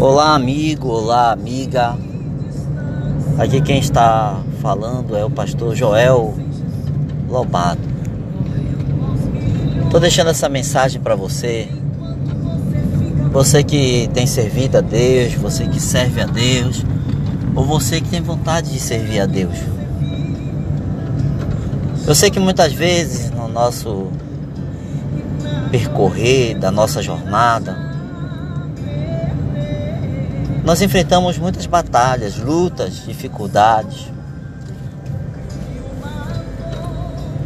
Olá, amigo, olá, amiga. Aqui quem está falando é o pastor Joel Lobato. Estou deixando essa mensagem para você. Você que tem servido a Deus, você que serve a Deus, ou você que tem vontade de servir a Deus. Eu sei que muitas vezes no nosso percorrer da nossa jornada, nós enfrentamos muitas batalhas, lutas, dificuldades.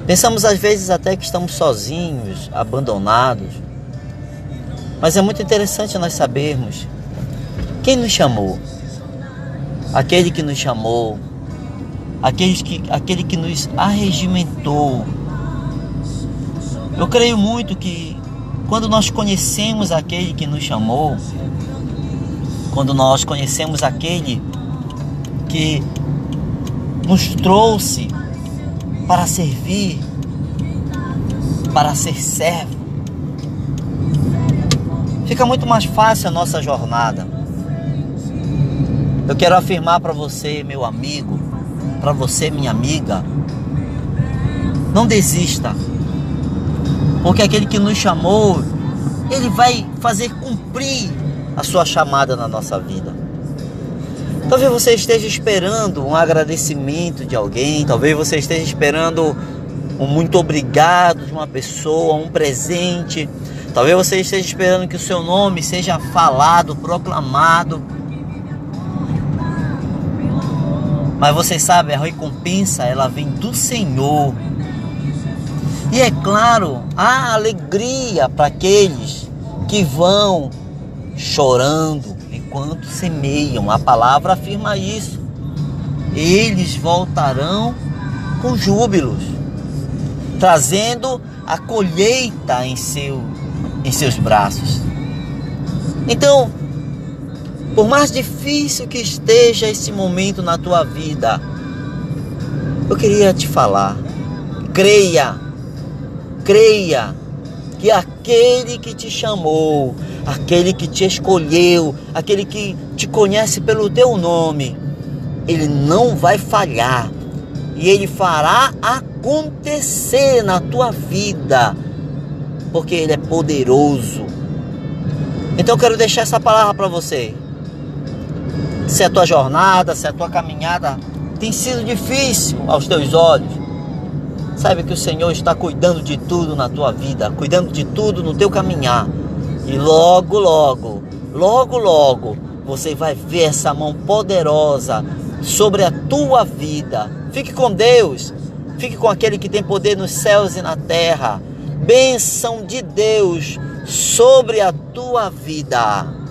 Pensamos às vezes até que estamos sozinhos, abandonados. Mas é muito interessante nós sabermos quem nos chamou. Aquele que nos chamou, aquele que, aquele que nos arregimentou. Eu creio muito que quando nós conhecemos aquele que nos chamou, quando nós conhecemos aquele que nos trouxe para servir, para ser servo. Fica muito mais fácil a nossa jornada. Eu quero afirmar para você, meu amigo, para você, minha amiga, não desista. Porque aquele que nos chamou, ele vai fazer cumprir a sua chamada na nossa vida. Talvez você esteja esperando um agradecimento de alguém, talvez você esteja esperando um muito obrigado de uma pessoa, um presente. Talvez você esteja esperando que o seu nome seja falado, proclamado. Mas você sabe, a recompensa ela vem do Senhor. E é claro, há alegria para aqueles que vão chorando enquanto semeiam. A palavra afirma isso. Eles voltarão com júbilos, trazendo a colheita em, seu, em seus braços. Então, por mais difícil que esteja esse momento na tua vida, eu queria te falar: creia, creia que aquele que te chamou, aquele que te escolheu, aquele que te conhece pelo teu nome, ele não vai falhar e ele fará acontecer na tua vida, porque ele é poderoso. Então eu quero deixar essa palavra para você. Se a tua jornada, se a tua caminhada tem sido difícil aos teus olhos, Saiba que o Senhor está cuidando de tudo na tua vida, cuidando de tudo no teu caminhar. E logo, logo, logo, logo, você vai ver essa mão poderosa sobre a tua vida. Fique com Deus, fique com aquele que tem poder nos céus e na terra. Bênção de Deus sobre a tua vida.